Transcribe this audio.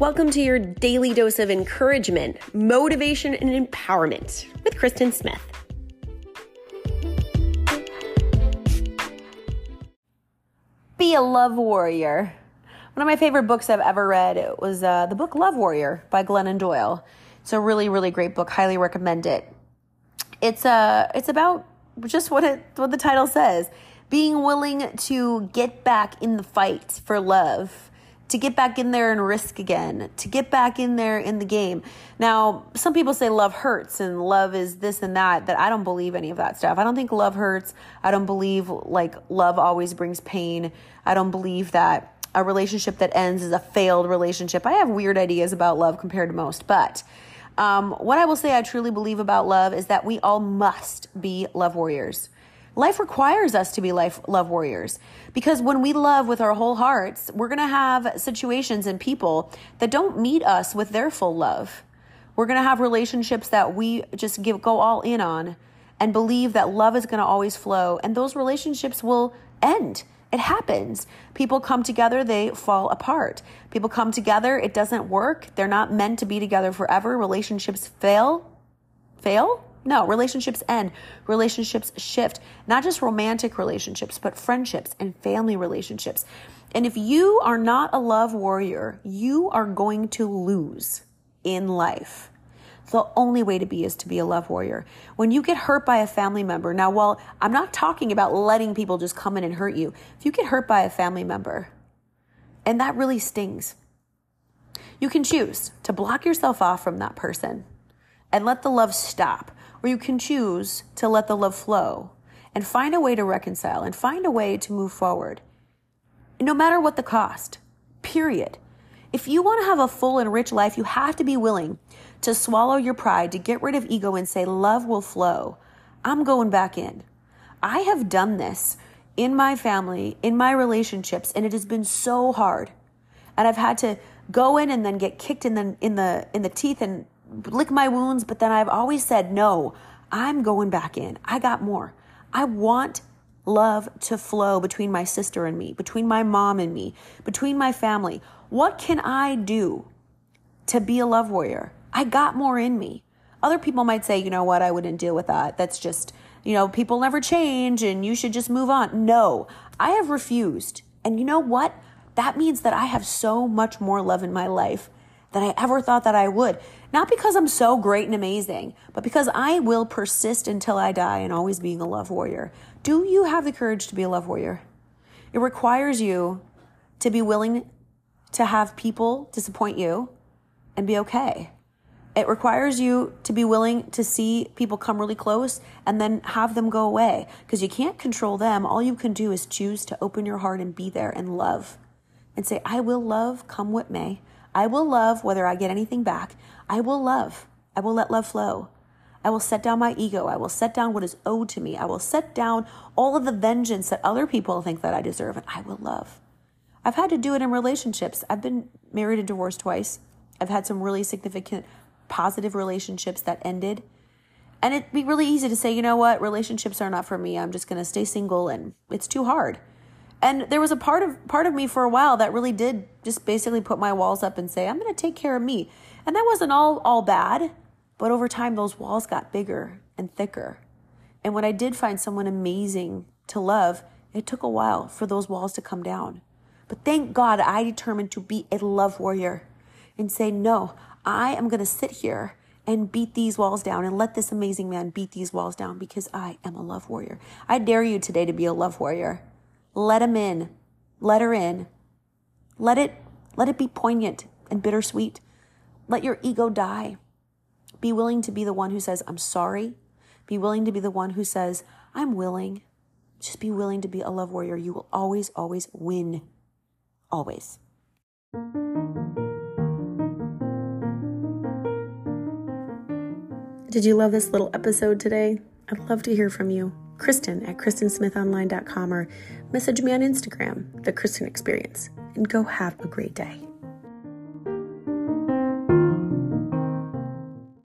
Welcome to your daily dose of encouragement, motivation, and empowerment with Kristen Smith. Be a love warrior. One of my favorite books I've ever read was uh, the book Love Warrior by Glennon Doyle. It's a really, really great book. Highly recommend it. It's uh, it's about just what it what the title says: being willing to get back in the fight for love to get back in there and risk again, to get back in there in the game. Now, some people say love hurts and love is this and that, that I don't believe any of that stuff. I don't think love hurts. I don't believe like love always brings pain. I don't believe that a relationship that ends is a failed relationship. I have weird ideas about love compared to most, but um, what I will say I truly believe about love is that we all must be love warriors. Life requires us to be life love warriors because when we love with our whole hearts, we're going to have situations and people that don't meet us with their full love. We're going to have relationships that we just give go all in on and believe that love is going to always flow and those relationships will end. It happens. People come together, they fall apart. People come together, it doesn't work. They're not meant to be together forever. Relationships fail. Fail? No, relationships end, relationships shift, not just romantic relationships, but friendships and family relationships. And if you are not a love warrior, you are going to lose in life. The only way to be is to be a love warrior. When you get hurt by a family member, now, while I'm not talking about letting people just come in and hurt you, if you get hurt by a family member, and that really stings, you can choose to block yourself off from that person and let the love stop or you can choose to let the love flow and find a way to reconcile and find a way to move forward. No matter what the cost, period. If you want to have a full and rich life, you have to be willing to swallow your pride, to get rid of ego and say, Love will flow. I'm going back in. I have done this in my family, in my relationships, and it has been so hard. And I've had to go in and then get kicked in the in the in the teeth and lick my wounds, but then I've always said, no, I'm going back in. I got more. I want love to flow between my sister and me, between my mom and me, between my family. What can I do to be a love warrior? I got more in me. Other people might say, you know what, I wouldn't deal with that. That's just, you know, people never change and you should just move on. No, I have refused. And you know what? That means that I have so much more love in my life than I ever thought that I would. Not because I'm so great and amazing, but because I will persist until I die and always being a love warrior. Do you have the courage to be a love warrior? It requires you to be willing to have people disappoint you and be okay. It requires you to be willing to see people come really close and then have them go away because you can't control them. All you can do is choose to open your heart and be there and love and say, I will love come what may. I will love whether I get anything back. I will love. I will let love flow. I will set down my ego. I will set down what is owed to me. I will set down all of the vengeance that other people think that I deserve, and I will love. I've had to do it in relationships. I've been married and divorced twice. I've had some really significant positive relationships that ended. And it'd be really easy to say, you know what, relationships are not for me. I'm just going to stay single and it's too hard. And there was a part of part of me for a while that really did just basically put my walls up and say, I'm going to take care of me. And that wasn't all all bad, but over time those walls got bigger and thicker. And when I did find someone amazing to love, it took a while for those walls to come down. But thank God I determined to be a love warrior and say, no, I am going to sit here and beat these walls down and let this amazing man beat these walls down because I am a love warrior. I dare you today to be a love warrior. Let him in. Let her in. Let it let it be poignant and bittersweet. Let your ego die. Be willing to be the one who says, I'm sorry. Be willing to be the one who says, I'm willing. Just be willing to be a love warrior. You will always, always win. Always. Did you love this little episode today? I'd love to hear from you. Kristen at KristenSmithOnline.com or message me on Instagram, The Kristen Experience, and go have a great day.